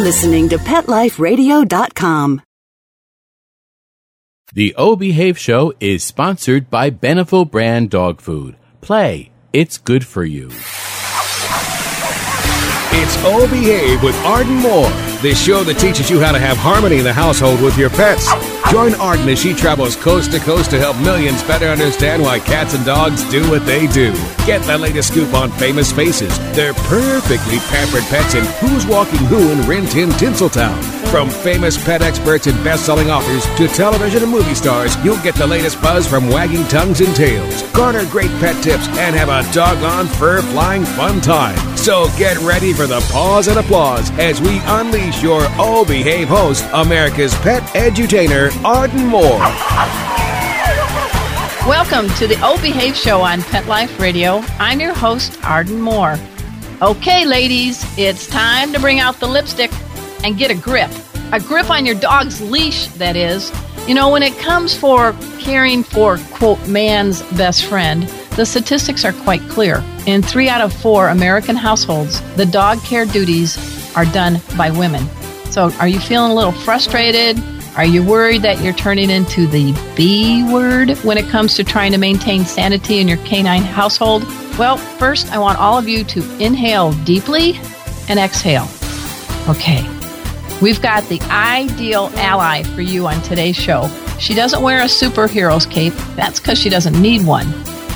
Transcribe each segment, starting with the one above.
listening to PetLifeRadio.com. The O Behave Show is sponsored by Beneful Brand Dog Food. Play, it's good for you. It's O Behave with Arden Moore, the show that teaches you how to have harmony in the household with your pets. Join Arden as she travels coast to coast to help millions better understand why cats and dogs do what they do. Get the latest scoop on famous faces, their perfectly pampered pets, and who's walking who in Rin Tin Tinseltown. From famous pet experts and best-selling authors to television and movie stars, you'll get the latest buzz from wagging tongues and tails. Garner great pet tips and have a doggone fur-flying fun time. So get ready for the pause and applause as we unleash your O Behave host, America's pet edutainer, Arden Moore. Welcome to the O Behave Show on Pet Life Radio. I'm your host, Arden Moore. Okay, ladies, it's time to bring out the lipstick and get a grip. A grip on your dog's leash, that is. You know, when it comes for caring for, quote, man's best friend, the statistics are quite clear. In three out of four American households, the dog care duties are done by women. So, are you feeling a little frustrated? Are you worried that you're turning into the B word when it comes to trying to maintain sanity in your canine household? Well, first, I want all of you to inhale deeply and exhale. Okay. We've got the ideal ally for you on today's show. She doesn't wear a superhero's cape. That's because she doesn't need one.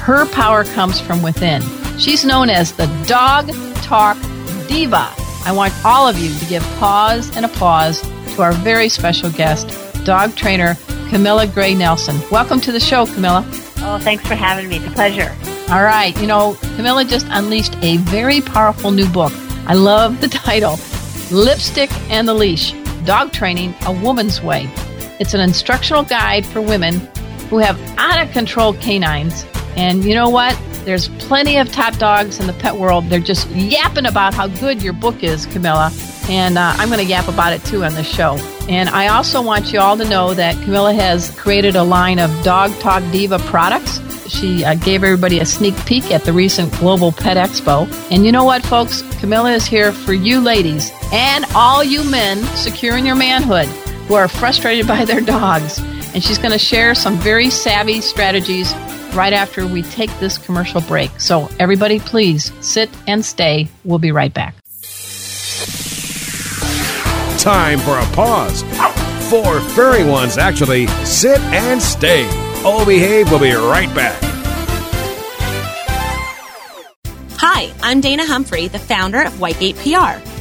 Her power comes from within. She's known as the Dog Talk Diva. I want all of you to give pause and applause to our very special guest, dog trainer Camilla Gray Nelson. Welcome to the show, Camilla. Oh, thanks for having me. It's a pleasure. All right. You know, Camilla just unleashed a very powerful new book. I love the title Lipstick and the Leash Dog Training a Woman's Way. It's an instructional guide for women who have out of control canines. And you know what? There's plenty of top dogs in the pet world. They're just yapping about how good your book is, Camilla. And uh, I'm going to yap about it too on this show. And I also want you all to know that Camilla has created a line of Dog Talk Diva products. She uh, gave everybody a sneak peek at the recent Global Pet Expo. And you know what, folks? Camilla is here for you ladies and all you men securing your manhood who are frustrated by their dogs. And she's going to share some very savvy strategies right after we take this commercial break. So, everybody, please sit and stay. We'll be right back. Time for a pause. Four furry ones, actually. Sit and stay. O Behave We'll be right back. Hi, I'm Dana Humphrey, the founder of Whitegate PR.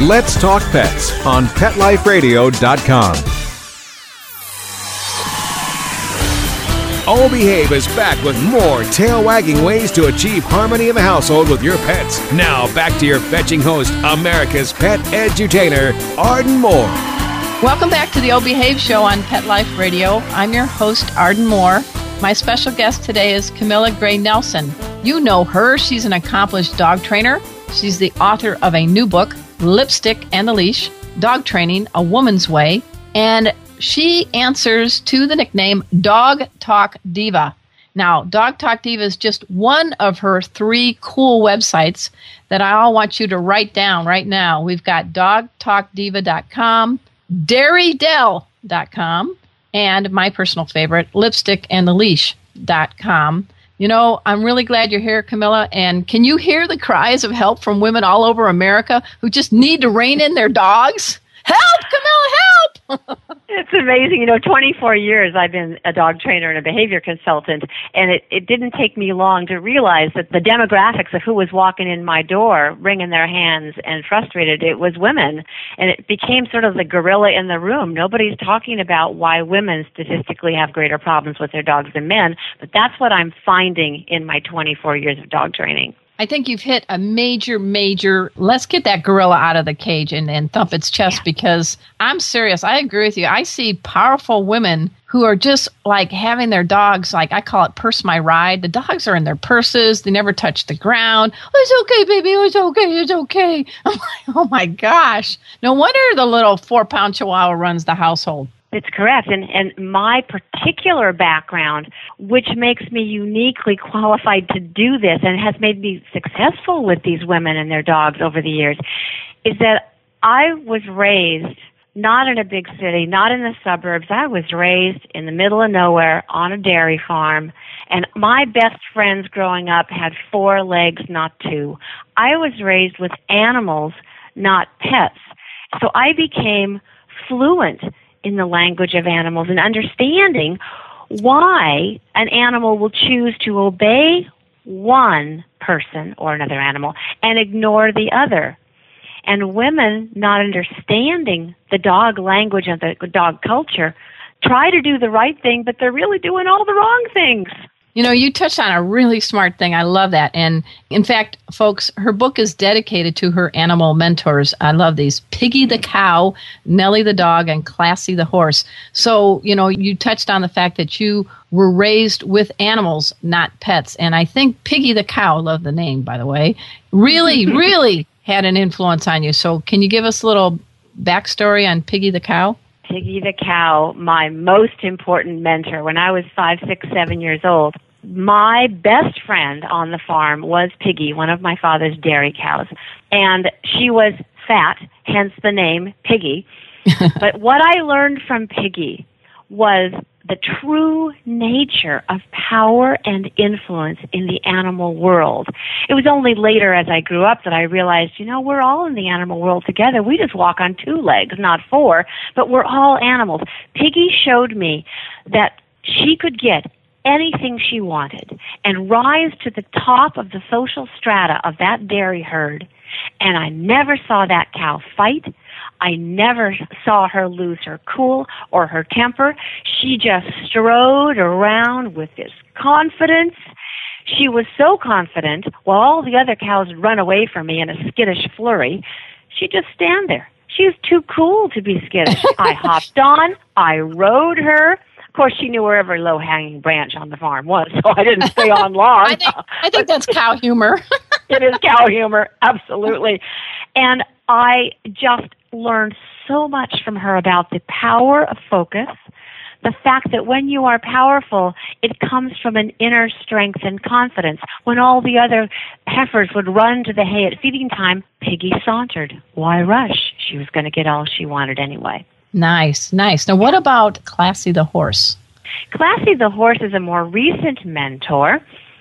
Let's Talk Pets on PetLifeRadio.com. O Behave is back with more tail wagging ways to achieve harmony in the household with your pets. Now, back to your fetching host, America's pet edutainer, Arden Moore. Welcome back to the O Behave Show on Pet Life Radio. I'm your host, Arden Moore. My special guest today is Camilla Gray Nelson. You know her. She's an accomplished dog trainer. She's the author of a new book, Lipstick and the Leash Dog Training a Woman's Way. And she answers to the nickname Dog Talk Diva. Now, Dog Talk Diva is just one of her three cool websites that I all want you to write down right now. We've got dogtalkdiva.com, dairydell.com, and my personal favorite, lipstickandtheleash.com. You know, I'm really glad you're here, Camilla. And can you hear the cries of help from women all over America who just need to rein in their dogs? Help, Camilla, help! it's amazing. You know, 24 years I've been a dog trainer and a behavior consultant, and it, it didn't take me long to realize that the demographics of who was walking in my door, wringing their hands and frustrated, it was women. And it became sort of the gorilla in the room. Nobody's talking about why women statistically have greater problems with their dogs than men, but that's what I'm finding in my 24 years of dog training. I think you've hit a major, major. Let's get that gorilla out of the cage and, and thump its chest because I'm serious. I agree with you. I see powerful women who are just like having their dogs, like I call it purse my ride. The dogs are in their purses, they never touch the ground. Oh, it's okay, baby. Oh, it's okay. It's okay. I'm like, oh my gosh. No wonder the little four pound chihuahua runs the household. It's correct. And, and my particular background, which makes me uniquely qualified to do this and has made me successful with these women and their dogs over the years, is that I was raised not in a big city, not in the suburbs. I was raised in the middle of nowhere on a dairy farm. And my best friends growing up had four legs, not two. I was raised with animals, not pets. So I became fluent in the language of animals and understanding why an animal will choose to obey one person or another animal and ignore the other. And women not understanding the dog language and the dog culture try to do the right thing, but they're really doing all the wrong things. You know, you touched on a really smart thing. I love that. And in fact, folks, her book is dedicated to her animal mentors. I love these Piggy the cow, Nellie the dog, and Classy the horse. So, you know, you touched on the fact that you were raised with animals, not pets. And I think Piggy the cow, love the name, by the way, really, really had an influence on you. So, can you give us a little backstory on Piggy the cow? Piggy the cow, my most important mentor when I was five, six, seven years old my best friend on the farm was Piggy, one of my father's dairy cows. And she was fat, hence the name Piggy. but what I learned from Piggy was the true nature of power and influence in the animal world. It was only later as I grew up that I realized, you know, we're all in the animal world together. We just walk on two legs, not four, but we're all animals. Piggy showed me that she could get anything she wanted and rise to the top of the social strata of that dairy herd. And I never saw that cow fight. I never saw her lose her cool or her temper. She just strode around with this confidence. She was so confident while all the other cows run away from me in a skittish flurry. She'd just stand there. She was too cool to be skittish. I hopped on. I rode her course, she knew where every low hanging branch on the farm was, so I didn't stay on long. I, think, I think that's cow humor. it is cow humor, absolutely. And I just learned so much from her about the power of focus, the fact that when you are powerful, it comes from an inner strength and confidence. When all the other heifers would run to the hay at feeding time, Piggy sauntered. Why rush? She was going to get all she wanted anyway. Nice, nice. Now, what about Classy the horse? Classy the horse is a more recent mentor.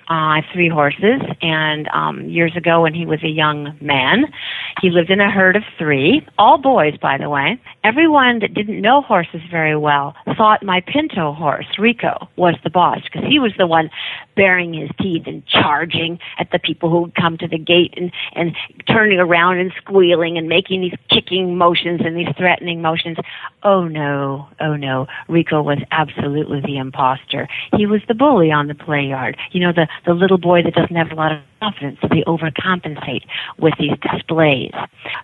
Uh, I have three horses, and um, years ago, when he was a young man, he lived in a herd of three, all boys, by the way. Everyone that didn't know horses very well thought my pinto horse, Rico, was the boss because he was the one baring his teeth and charging at the people who would come to the gate and, and turning around and squealing and making these kicking motions and these threatening motions. Oh no, oh no. Rico was absolutely the imposter. He was the bully on the play yard. You know, the, the little boy that doesn't have a lot of confidence, so they overcompensate with these displays.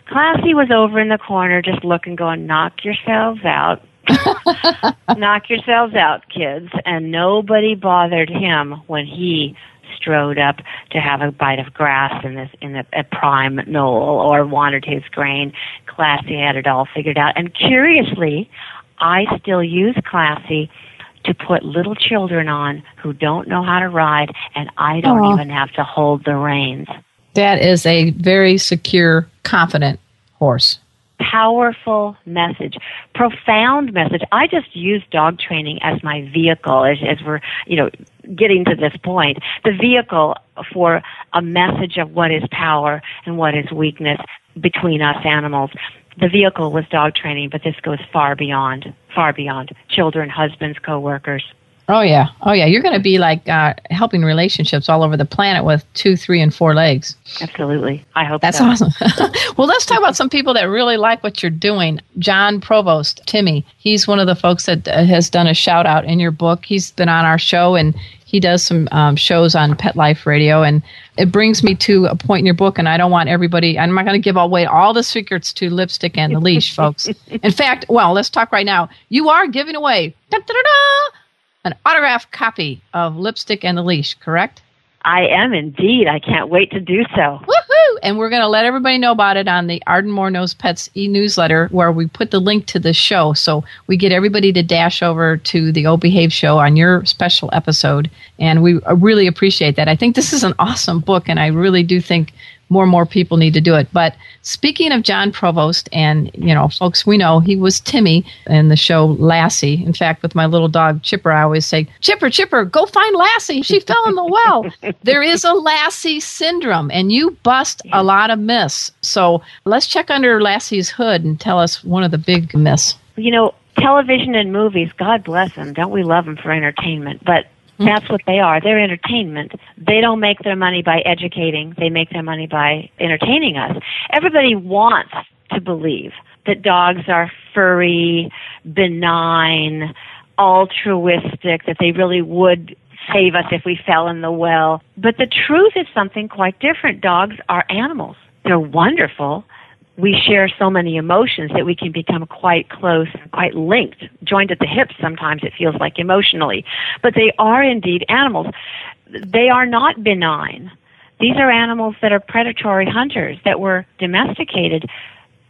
Classy was over in the corner just looking, going, knock yourselves out. knock yourselves out, kids. And nobody bothered him when he strode up to have a bite of grass in this in a, a prime knoll or wanted his grain. Classy had it all figured out. And curiously, I still use Classy to put little children on who don't know how to ride, and I don't Aww. even have to hold the reins. That is a very secure, confident horse. Powerful message, profound message. I just use dog training as my vehicle as, as we're, you know, getting to this point. The vehicle for a message of what is power and what is weakness between us animals the vehicle was dog training, but this goes far beyond, far beyond children, husbands, coworkers. Oh yeah, oh yeah. You're going to be like uh, helping relationships all over the planet with two, three, and four legs. Absolutely, I hope that's so. awesome. well, let's talk about some people that really like what you're doing. Jon Provost, Timmy. He's one of the folks that uh, has done a shout out in your book. He's been on our show and He does some um, shows on Pet Life Radio, and it brings me to a point in your book. And I don't want everybody. I'm not going to give away all the secrets to lipstick and the leash, folks. In fact, well, let's talk right now. You are giving away an autographed copy of Lipstick and the Leash, correct? I am indeed. I can't wait to do so. Woohoo! And we're going to let everybody know about it on the Arden Moore Knows Pets e newsletter, where we put the link to the show. So we get everybody to dash over to the O Behave show on your special episode. And we uh, really appreciate that. I think this is an awesome book, and I really do think more and more people need to do it. But speaking of Jon Provost, and you know, folks, we know he was Timmy in the show Lassie. In fact, with my little dog Chipper, I always say, Chipper, Chipper, go find Lassie. She fell in the well. there is a Lassie syndrome, and you bust a lot of myths. So let's check under Lassie's hood and tell us one of the big myths. You know, television and movies, God bless them. Don't we love them for entertainment? But. That's what they are. They're entertainment. They don't make their money by educating. They make their money by entertaining us. Everybody wants to believe that dogs are furry, benign, altruistic, that they really would save us if we fell in the well. But the truth is something quite different. Dogs are animals. They're wonderful we share so many emotions that we can become quite close, quite linked, joined at the hips sometimes it feels like emotionally. But they are indeed animals. They are not benign. These are animals that are predatory hunters that were domesticated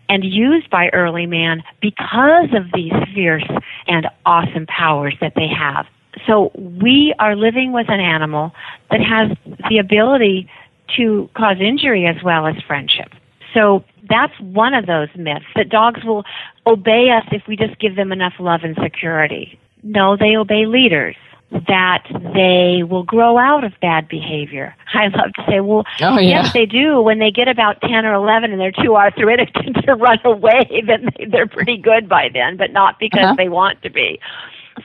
and used by early man because of these fierce and awesome powers that they have. So we are living with an animal that has the ability to cause injury as well as friendship. So that's one of those myths that dogs will obey us if we just give them enough love and security. No, they obey leaders. That they will grow out of bad behavior. I love to say, well, oh, yeah. yes, they do. When they get about 10 or 11 and they're too arthritic to run away, then they're pretty good by then, but not because uh-huh. they want to be.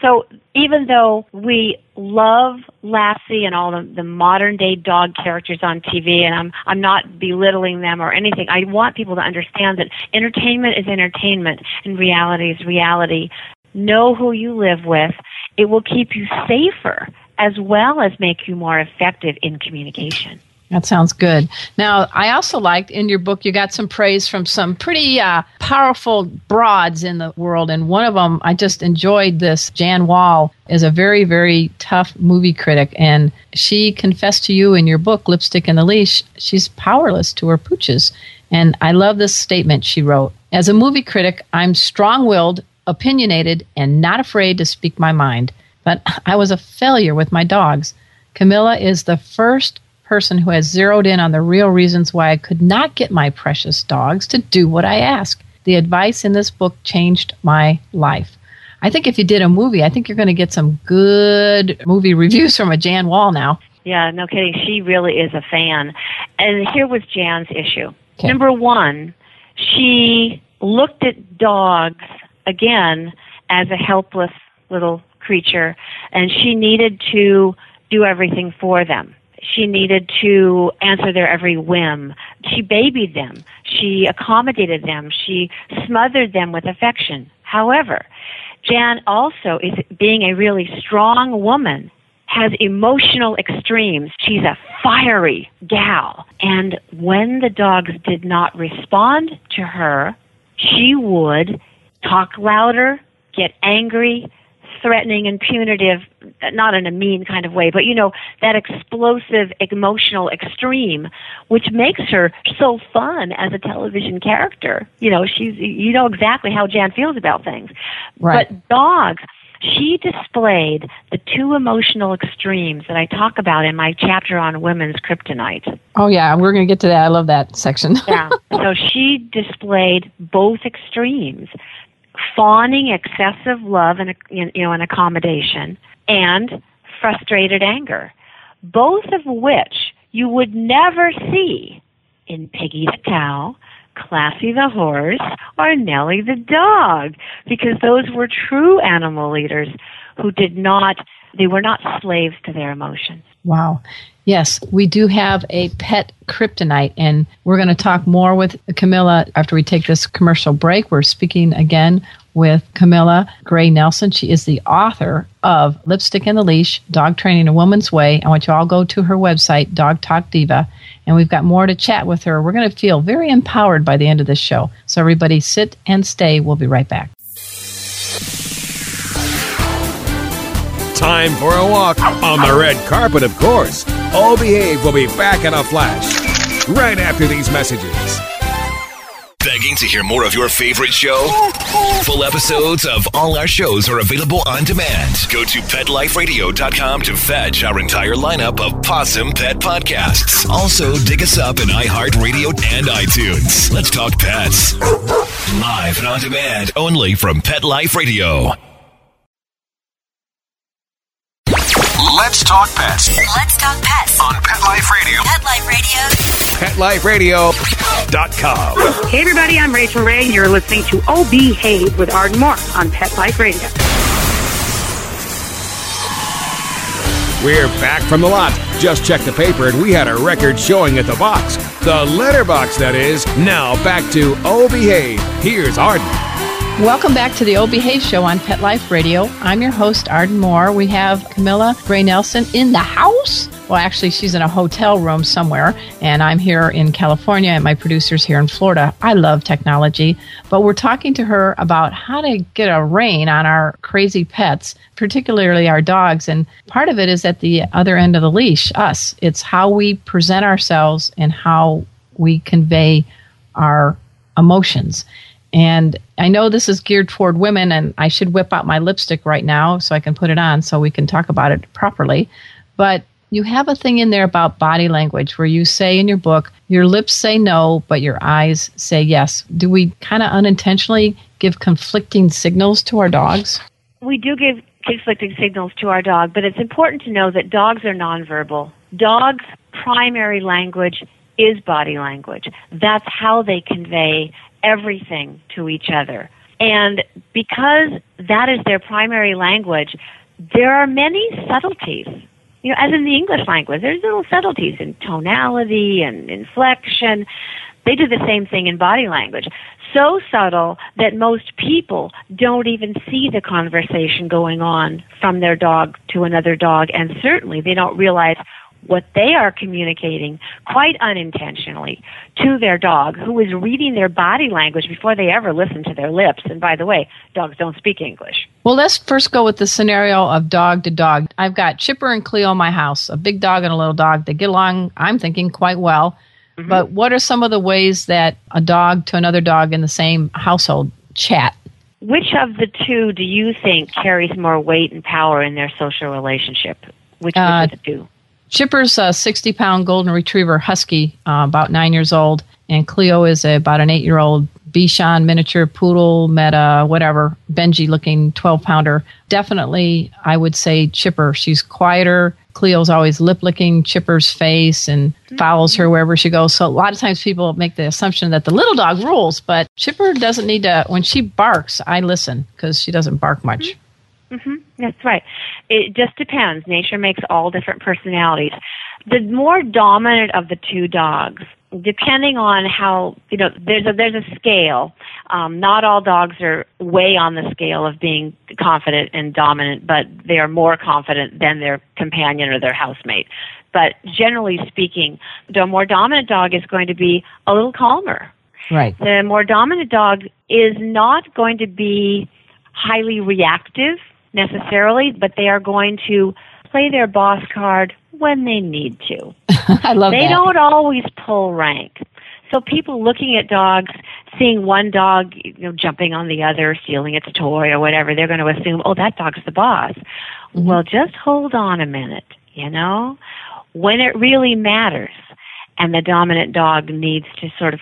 So even though we love Lassie and all the, the modern day dog characters on TV, and I'm I'm not belittling them or anything. I want people to understand that entertainment is entertainment and reality is reality. Know who you live with. It will keep you safer as well as make you more effective in communication. That sounds good. Now, I also liked in your book, you got some praise from some pretty uh, powerful broads in the world. And one of them, I just enjoyed this. Jan Wahl is a very, very tough movie critic. And she confessed to you in your book, Lipstick and the Leash, she's powerless to her pooches. And I love this statement she wrote As a movie critic, I'm strong willed, opinionated, and not afraid to speak my mind. But I was a failure with my dogs. Camilla is the first person who has zeroed in on the real reasons why I could not get my precious dogs to do what I ask. The advice in this book changed my life. I think if you did a movie, I think you're going to get some good movie reviews from a Jan Wahl now. Yeah, no kidding. She really is a fan. And here was Jan's issue. Okay. Number one, she looked at dogs again as a helpless little creature, and she needed to do everything for them. She needed to answer their every whim. She babied them. She accommodated them. She smothered them with affection. However, Jan also is being a really strong woman has emotional extremes. She's a fiery gal. And when the dogs did not respond to her, she would talk louder, get angry, threatening and punitive, not in a mean kind of way, but you know, that explosive emotional extreme, which makes her so fun as a television character. You know, she's, you know exactly how Jan feels about things. Right. But dogs, she displayed the two emotional extremes that I talk about in my chapter on women's kryptonite. Oh yeah, we're going to get to that. I love that section. yeah. So she displayed both extremes fawning excessive love and you know and accommodation and frustrated anger both of which you would never see in Piggy the cow, Classy the horse, or Nellie the dog, because those were true animal leaders who did not, they were not slaves to their emotions. Wow. Yes, we do have a pet kryptonite, and we're going to talk more with Camilla after we take this commercial break. We're speaking again with Camilla Gray Nelson. She is the author of Lipstick and the Leash Dog Training a Woman's Way. I want you all go to her website, Dog Talk Diva, and we've got more to chat with her. We're going to feel very empowered by the end of this show. So, everybody, sit and stay. We'll be right back. Time for a walk on the red carpet, of course. O Behave will be back in a flash right after these messages. Begging to hear more of your favorite show? Full episodes of all our shows are available on demand. Go to PetLifeRadio.com to fetch our entire lineup of Possum Pet podcasts. Also, dig us up in iHeartRadio and iTunes. Let's talk pets. Live and on demand only from Pet Life Radio. Let's talk pets Let's talk pets. on Pet Life Radio. Pet Life Radio. PetLifeRadio.com. Hey everybody, I'm Rachael Ray. And you're listening to Oh Behave with Arden Moore on Pet Life Radio. We're back from the lot. Just checked the paper and we had a record showing at the box. The letterbox, that is. Now back to Oh Behave. Here's Arden. Welcome back to the O Behave Show on Pet Life Radio. I'm your host, Arden Moore. We have Camilla Gray Nelson in the house. Well, actually, she's in a hotel room somewhere, and I'm here in California, and my producer's here in Florida. I love technology, but we're talking to her about how to get a rein on our crazy pets, particularly our dogs. And part of it is at the other end of the leash, us. It's how we present ourselves and how we convey our emotions. And I know this is geared toward women, and I should whip out my lipstick right now so I can put it on so we can talk about it properly. But you have a thing in there about body language where you say in your book, your lips say no, but your eyes say yes. Do we kind of unintentionally give conflicting signals to our dogs? we do give conflicting signals to our dog, but it's important to know that dogs are nonverbal. Dogs' primary language is body language. That's how they convey everything to each other. And because that is their primary language, there are many subtleties. You know, as in the English language, there's little subtleties in tonality and inflection. They do the same thing in body language. So subtle that most people don't even see the conversation going on from their dog to another dog, and certainly they don't realize what they are communicating quite unintentionally to their dog, who is reading their body language before they ever listen to their lips. And by the way, dogs don't speak English. Well, let's first go with the scenario of dog to dog. I've got Chipper and Cleo in my house, a big dog and a little dog. They get along, I'm thinking, quite well. But what are some of the ways that a dog to another dog in the same household chat? Which of the two do you think carries more weight and power in their social relationship? Which Uh, of the two? Chipper's a 60 pound golden retriever husky, uh, about nine years old, and Cleo is a, about an eight year old Bichon miniature poodle, meta, whatever, Benji looking 12 pounder. Definitely, I would say Chipper. She's quieter. Cleo's always lip licking Chipper's face and follows her wherever she goes. So a lot of times people make the assumption that the little dog rules, but Chipper doesn't need to. When she barks, I listen because she doesn't bark much. Hmm That's right. It just depends. Nature makes all different personalities. The more dominant of the two dogs, depending on how you know, there's a there's a scale. Um, not all dogs are way on the scale of being confident and dominant, but they are more confident than their companion or their housemate. But generally speaking, the more dominant dog is going to be a little calmer. Right. The more dominant dog is not going to be highly reactive necessarily, but they are going to play their boss card when they need to. I love they that. don't always pull rank. So people looking at dogs, seeing one dog, you know, jumping on the other, stealing its toy or whatever, they're going to assume, "Oh, that dog's the boss." Mm-hmm. Well, just hold on a minute, you know? When it really matters and the dominant dog needs to sort of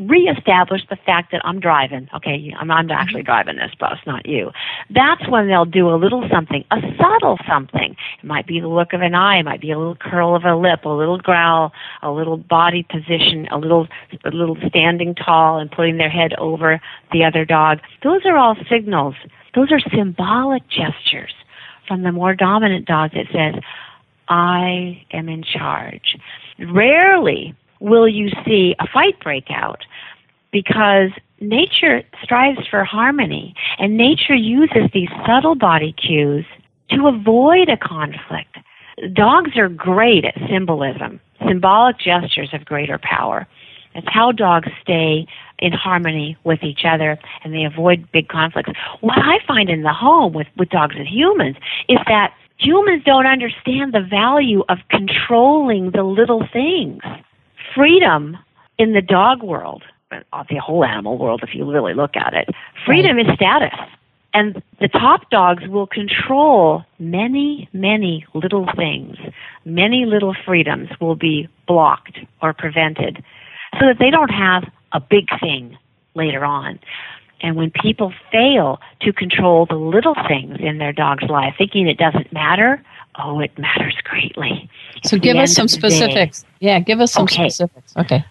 reestablish the fact that I'm driving. Okay, I'm, I'm actually driving this bus, not you. That's when they'll do a little something, a subtle something. It might be the look of an eye, it might be a little curl of a lip, a little growl, a little body position, a little, a little standing tall and putting their head over the other dog. Those are all signals. Those are symbolic gestures from the more dominant dog that says, I am in charge. Rarely will you see a fight break out because nature strives for harmony, and nature uses these subtle body cues to avoid a conflict. Dogs are great at symbolism. Symbolic gestures have greater power. It's how dogs stay in harmony with each other and they avoid big conflicts. What I find in the home with, with dogs and humans is that humans don't understand the value of controlling the little things. Freedom in the dog world, uh, the whole animal world, if you really look at it, freedom is status. And the top dogs will control many, many little things. Many little freedoms will be blocked or prevented so that they don't have a big thing later on. And when people fail to control the little things in their dog's life, thinking it doesn't matter, oh, it matters greatly. So give us some specifics. Yeah, give us some okay. specifics. Okay.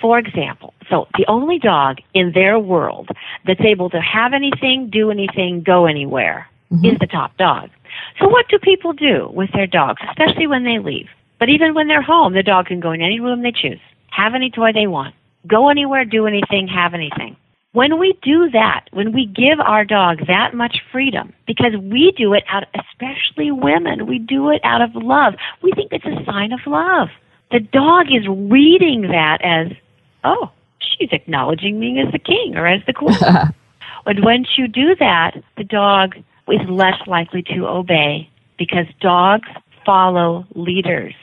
For example, so the only dog in their world that's able to have anything, do anything, go anywhere mm-hmm. is the top dog. So what do people do with their dogs, especially when they leave? But even when they're home, the dog can go in any room they choose, have any toy they want, go anywhere, do anything, have anything. When we do that, when we give our dog that much freedom, because we do it out, especially women, we do it out of love. We think it's a sign of love. The dog is reading that as, oh, she's acknowledging me as the king or as the queen. but once you do that, the dog is less likely to obey because dogs follow leaders.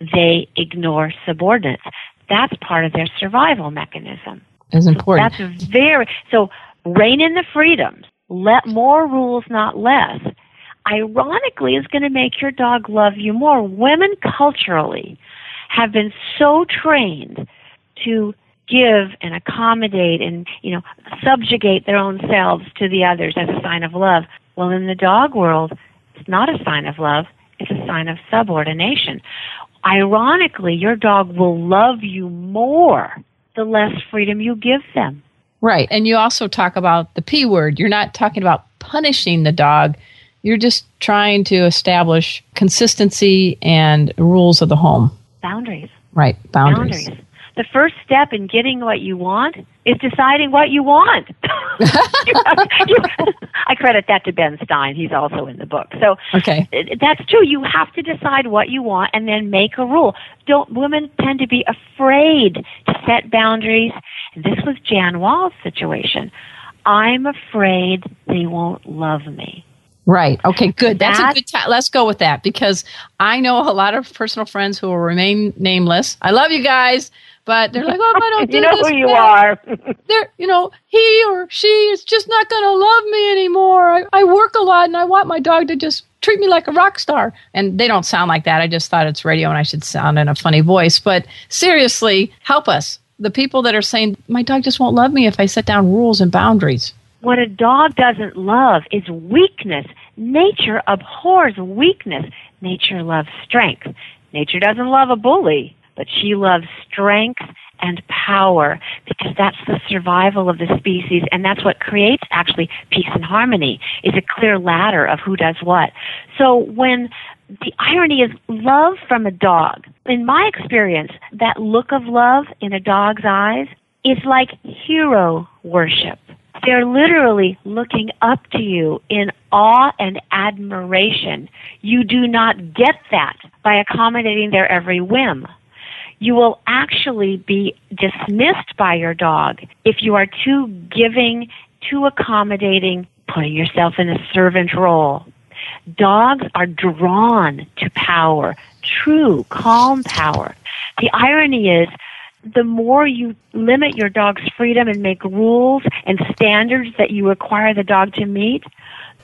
They ignore subordinates. That's part of their survival mechanism. Important. That's very so. Rein in the freedoms. Let more rules, not less. Ironically, is going to make your dog love you more. Women culturally have been so trained to give and accommodate and you know subjugate their own selves to the others as a sign of love. Well, in the dog world, it's not a sign of love. It's a sign of subordination. Ironically, your dog will love you more the less freedom you give them. Right. And you also talk about the P word. You're not talking about punishing the dog. You're just trying to establish consistency and rules of the home. Boundaries. Right. Boundaries. Boundaries the first step in getting what you want is deciding what you want. I credit that to Ben Stein. He's also in the book. So okay. that's true. You have to decide what you want and then make a rule. Don't women tend to be afraid to set boundaries. This was Jan Wahl's situation. I'm afraid they won't love me. Right. Okay, good. That's that, a good time. Let's go with that because I know a lot of personal friends who will remain nameless. I love you guys, but they're like, oh, I don't do you know who you are. they're, you know, he or she is just not going to love me anymore. I, I work a lot and I want my dog to just treat me like a rock star. And they don't sound like that. I just thought it's radio and I should sound in a funny voice. But seriously, help us. The people that are saying, my dog just won't love me if I set down rules and boundaries. What a dog doesn't love is weakness. Nature abhors weakness. Nature loves strength. Nature doesn't love a bully but she loves strength and power because that's the survival of the species and that's what creates actually peace and harmony is a clear ladder of who does what. So when the irony is love from a dog. In my experience, that look of love in a dog's eyes is like hero worship. They're literally looking up to you in awe and admiration. You do not get that by accommodating their every whim you will actually be dismissed by your dog if you are too giving, too accommodating, putting yourself in a servant role. Dogs are drawn to power, true, calm power. The irony is, the more you limit your dog's freedom and make rules and standards that you require the dog to meet,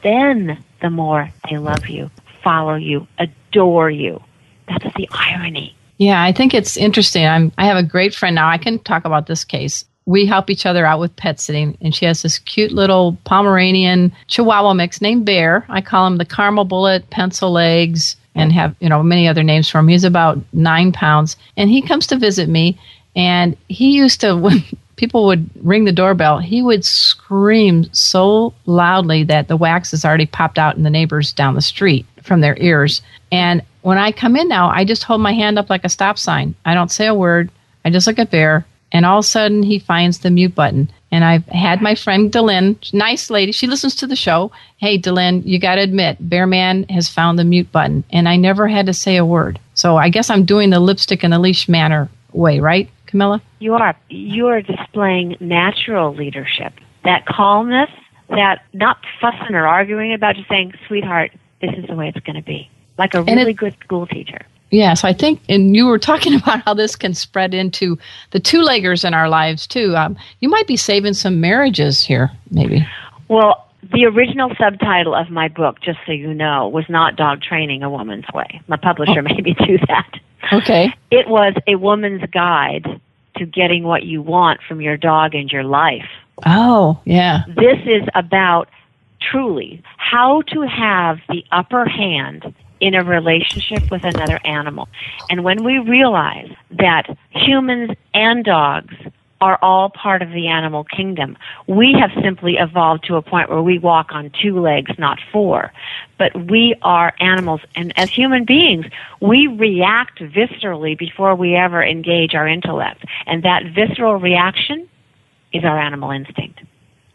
then the more they love you, follow you, adore you. That's the irony. Yeah, I think it's interesting. I'm, I have a great friend now. I can talk about this case. We help each other out with pet sitting, and she has this cute little Pomeranian Chihuahua mix named Bear. I call him the caramel bullet, pencil legs, and have you know many other names for him. He's about nine pounds, and he comes to visit me. And he used to when people would ring the doorbell, he would scream so loudly that the wax has already popped out in the neighbors down the street from their ears. And when I come in now, I just hold my hand up like a stop sign. I don't say a word. I just look at Bear, and all of a sudden he finds the mute button And I've had my friend Delyn, nice lady, she listens to the show. Hey, Delyn, you got to admit, Bearman has found the mute button, and I never had to say a word. So I guess I'm doing the lipstick and the leash manner way, right, Camilla? You are. You are displaying natural leadership. That calmness, that not fussing or arguing about, just saying, sweetheart, this is the way it's going to be. Like a really it, good school teacher. Yes, I think, and you were talking about how this can spread into the two leggers in our lives too. Um, you might be saving some marriages here, maybe. Well, the original subtitle of my book, just so you know, was not Dog Training a Woman's Way. My publisher oh. made me do that. Okay. It was a woman's guide to getting what you want from your dog and your life. Oh, yeah. This is about truly how to have the upper hand in a relationship with another animal. And when we realize that humans and dogs are all part of the animal kingdom. We have simply evolved to a point where we walk on two legs, not four. But we are animals, and as human beings, we react viscerally before we ever engage our intellect. And that visceral reaction is our animal instinct.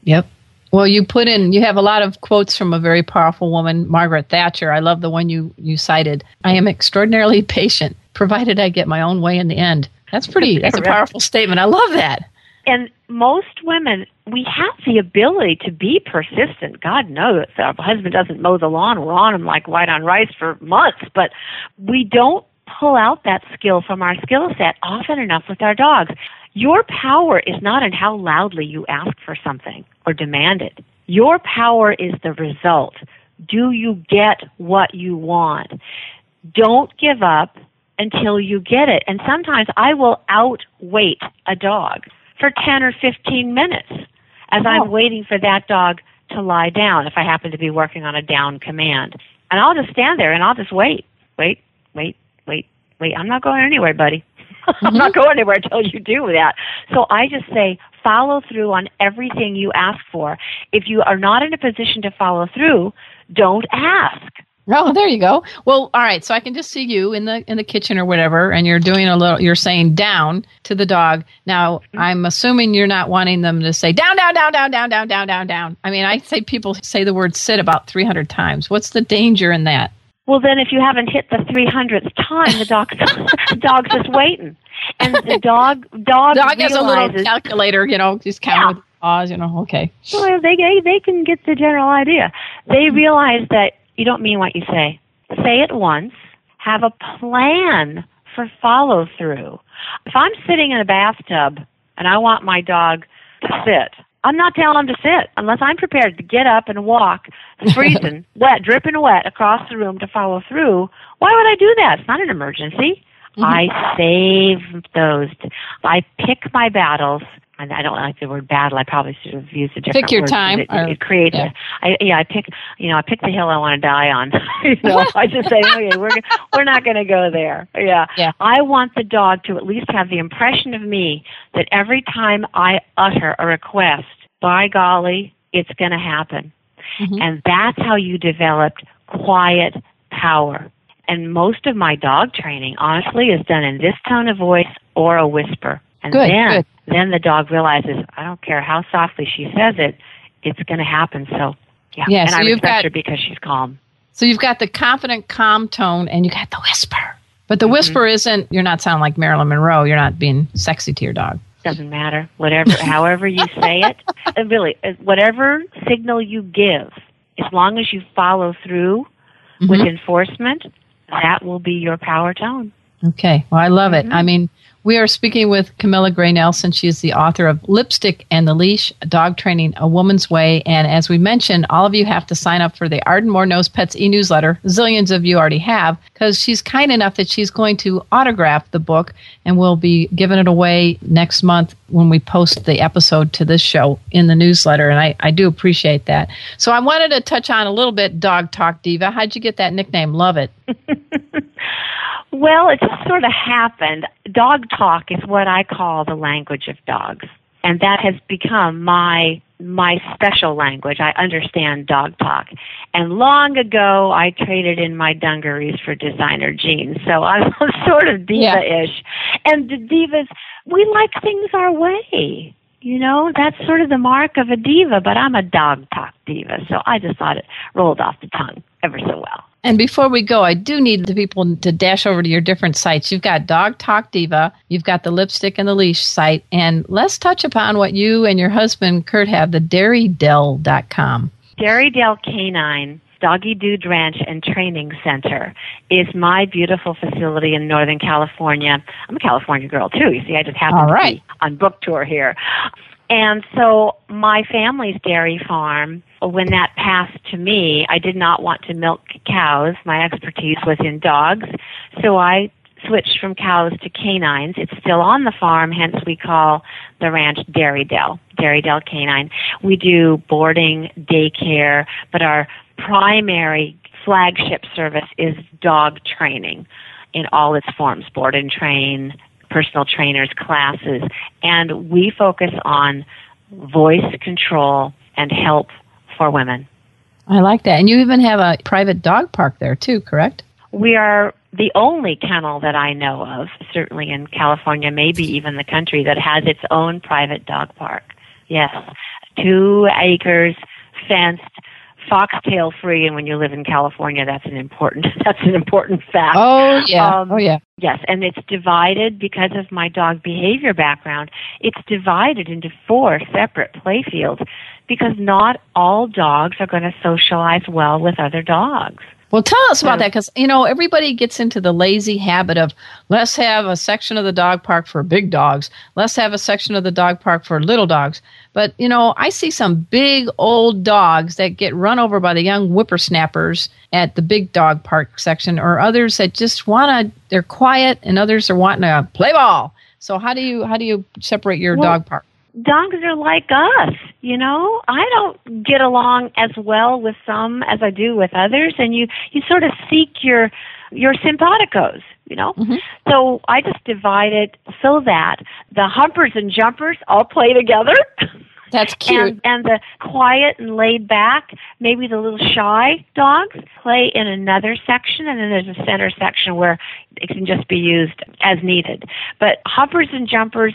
Yep. Well, you put in, you have a lot of quotes from a very powerful woman, Margaret Thatcher. I love the one you, you cited. I am extraordinarily patient, provided I get my own way in the end. That's pretty, that's a powerful statement. I love that. And most women, we have the ability to be persistent. God knows our husband doesn't mow the lawn. We're on him like white on rice for months, but we don't pull out that skill from our skill set often enough with our dogs. Your power is not in how loudly you ask for something or demand it. Your power is the result. Do you get what you want? Don't give up until you get it. And sometimes I will outwait a dog for 10 or 15 minutes as oh. I'm waiting for that dog to lie down if I happen to be working on a down command. And I'll just stand there and I'll just wait, wait, wait, wait, wait. I'm not going anywhere, buddy. I'm not mm-hmm. going anywhere until you do that. So I just say, follow through on everything you ask for. If you are not in a position to follow through, don't ask. Oh, there you go. Well, all right. So I can just see you in the in the kitchen or whatever, and you're doing a little. You're saying down to the dog. Now, mm-hmm. I'm assuming you're not wanting them to say down, down, down, down, down, down, down, down, down. I mean, I say people say the word sit about 300 times. What's the danger in that? Well, then if you haven't hit the 300th time, the dog's the dog's just waiting, and the dog dog dog has a little calculator, you know, just counting yeah. with paws, you know. Okay. Well, they they can get the general idea. They realize that you don't mean what you say. Say it once. Have a plan for follow through. If I'm sitting in a bathtub and I want my dog to sit, I'm not telling him to sit unless I'm prepared to get up and walk, freezing, wet, dripping wet across the room to follow through. Why would I do that? It's not an emergency. Mm-hmm. I save those. I pick my battles and I don't like the word battle. I probably should have used a different word. pick your word. time. It, or, it creates yeah. A, I, yeah, I pick. You know, I pick the hill I want to die on. you know, I just say, okay, we're we're not going to go there. Yeah. yeah. I want the dog to at least have the impression of me that every time I utter a request, by golly, it's going to happen. Mm-hmm. And that's how you developed quiet power. And most of my dog training, honestly, is done in this tone of voice or a whisper. And good, then, good. Then the dog realizes, I don't care how softly she says it, it's going to happen. So, yeah. yeah and so I respect got, her because she's calm. So you've got the confident, calm tone, and you got the whisper. But the mm-hmm. whisper isn't. You're not sounding like Marilyn Monroe. You're not being sexy to your dog. Doesn't matter. Whatever, however you say it, uh, really, uh, whatever signal you give, as long as you follow through mm-hmm. with enforcement, that will be your power tone. Okay. Well, I love mm-hmm. it. I mean, we are speaking with Camilla Gray Nelson. She is the author of Lipstick and the Leash Dog Training a Woman's Way. And as we mentioned, all of you have to sign up for the Arden Moore Knows Pets e newsletter. Zillions of you already have, because she's kind enough that she's going to autograph the book and we'll be giving it away next month when we post the episode to this show in the newsletter. And I, I do appreciate that. So I wanted to touch on a little bit Dog Talk Diva. How'd you get that nickname? Love it. Well, it just sort of happened. Dog talk is what I call the language of dogs. And that has become my my special language. I understand dog talk. And long ago I traded in my dungarees for designer jeans. So I'm sort of diva ish. Yeah. And the divas we like things our way. you know, that's sort of the mark of a diva, but I'm a dog talk diva, so I just thought it rolled off the tongue ever so well. And before we go, I do need the people to dash over to your different sites. You've got Dog Talk Diva, you've got the Lipstick and the Leash site, and let's touch upon what you and your husband, Kurt, have the dairydell.com. Dairydell Canine Doggy Dude Ranch and Training Center is my beautiful facility in Northern California. I'm a California girl too. You see, I just happen All right. to be on book tour here. And so my family's dairy farm, when that passed to me, I did not want to milk cows. My expertise was in dogs. So I switched from cows to canines. It's still on the farm, hence we call the ranch Dairydell, Dairydell Canine. We do boarding, daycare, but our primary flagship service is dog training in all its forms, board and train, personal trainers, classes, and we focus on voice control and help for women. I like that. And you even have a private dog park there too, correct? We are the only kennel that I know of, certainly in California, maybe even the country, that has its own private dog park. Yes, two acres, fenced, foxtail free, and when you live in California, that's an important that's an important fact. Oh yeah, Um, oh yeah. Yes, and it's divided because of my dog behavior background. It's divided into four separate play fields because not all dogs are going to socialize well with other dogs. Well, tell us about that because you know everybody gets into the lazy habit of let's have a section of the dog park for big dogs, let's have a section of the dog park for little dogs. But you know, I see some big old dogs that get run over by the young whippersnappers at the big dog park section, or others that just want to. They're quiet, and others are wanting to play ball. So how do you how do you separate your Well, dog park? Dogs are like us, you know. I don't get along as well with some as I do with others, and you you sort of seek your your simpaticos, you know. Mm-hmm. So I just divide it so that the humpers and jumpers all play together. That's cute. And, and the quiet and laid back, maybe the little shy dogs play in another section, and then there's a center section where it can just be used as needed. But humpers and jumpers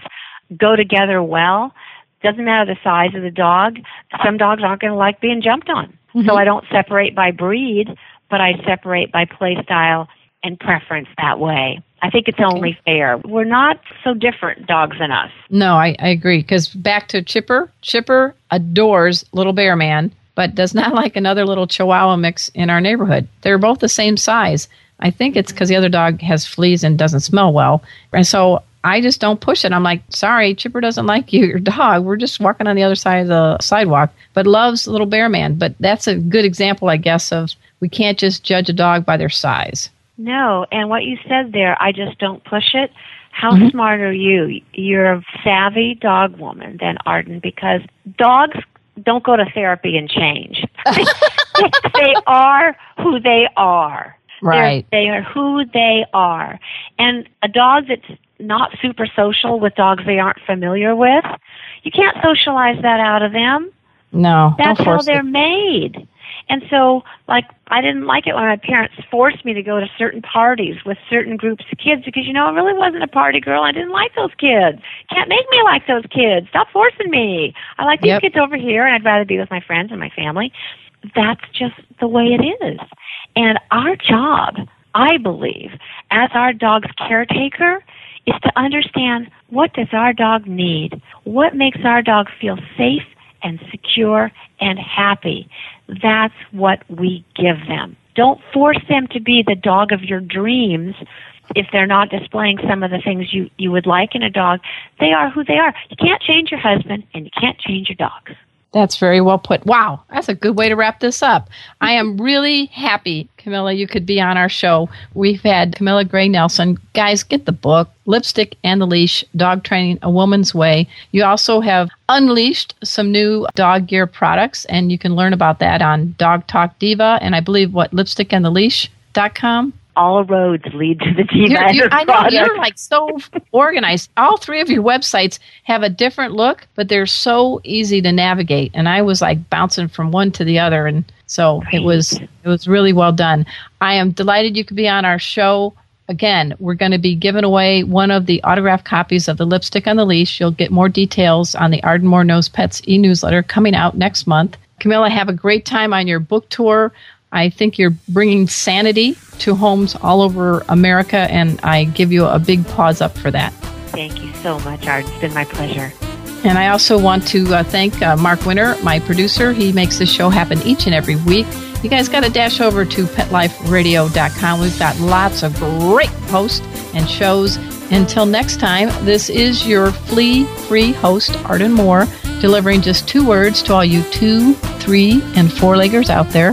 go together well. Doesn't matter the size of the dog. Some dogs aren't going to like being jumped on. So mm-hmm. I don't separate by breed, but I separate by play style and preference that way. I think it's only fair. We're not so different, dogs and us. No, I, I agree. Because back to Chipper, Chipper adores Little Bear Man, but does not like another little Chihuahua mix in our neighborhood. They're both the same size. I think it's because the other dog has fleas and doesn't smell well. And so I just don't push it. I'm like, sorry, Chipper doesn't like you, your dog. We're just walking on the other side of the sidewalk, but loves Little Bear Man. But that's a good example, I guess, of we can't just judge a dog by their size. No, and what you said there, I just don't push it. How Mm-hmm. smart are you? You're a savvy dog woman, then Arden, because dogs don't go to therapy and change. they are who they are. They're- Right. they are who they are. And a dog that's not super social with dogs they aren't familiar with, you can't socialize that out of them. No, That's how they're it. made. And so, like, I didn't like it when my parents forced me to go to certain parties with certain groups of kids because, you know, I really wasn't a party girl. I didn't like those kids. Can't make me like those kids. Stop forcing me. I like these Yep. kids over here, and I'd rather be with my friends and my family. That's just the way it is. And our job, I believe, as our dog's caretaker, is to understand what does our dog need? What makes our dog feel safe and secure and happy? That's what we give them. Don't force them to be the dog of your dreams if they're not displaying some of the things you, you would like in a dog. They are who they are. You can't change your husband and you can't change your dogs. That's very well put. Wow, that's a good way to wrap this up. I am really happy, Camilla, you could be on our show. We've had Camilla Gray Nelson. Guys, get the book, Lipstick and the Leash Dog Training A Woman's Way. You also have unleashed some new dog gear products, and you can learn about that on Dog Talk Diva and I believe what, lipstickandtheleash.com? All roads lead to the You're- you're- I know you're like so organized. All three of your websites have a different look, but they're so easy to navigate. And I was like bouncing from one to the other, and so it was it was really well done. I am delighted you could be on our show. Again, we're going to be giving away one of the autographed copies of the Lipstick on the Leash. You'll get more details on the Ardmore Knows Pets e newsletter coming out next month. Camilla, have a great time on your book tour. I think you're bringing sanity to homes all over America, and I give you a big pause up for that. Thank you so much, Art. It's been my pleasure. And I also want to uh, thank uh, Mark Winter, my producer. He makes this show happen each and every week. You guys got to dash over to petliferadio.com. We've got lots of great posts and shows. Until next time, this is your flea free host, Arden Moore, delivering just two words to all you two, three, and four leggers out there.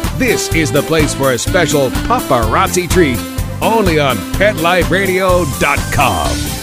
This is the place for a special paparazzi treat. Only on PetLifeRadio.com.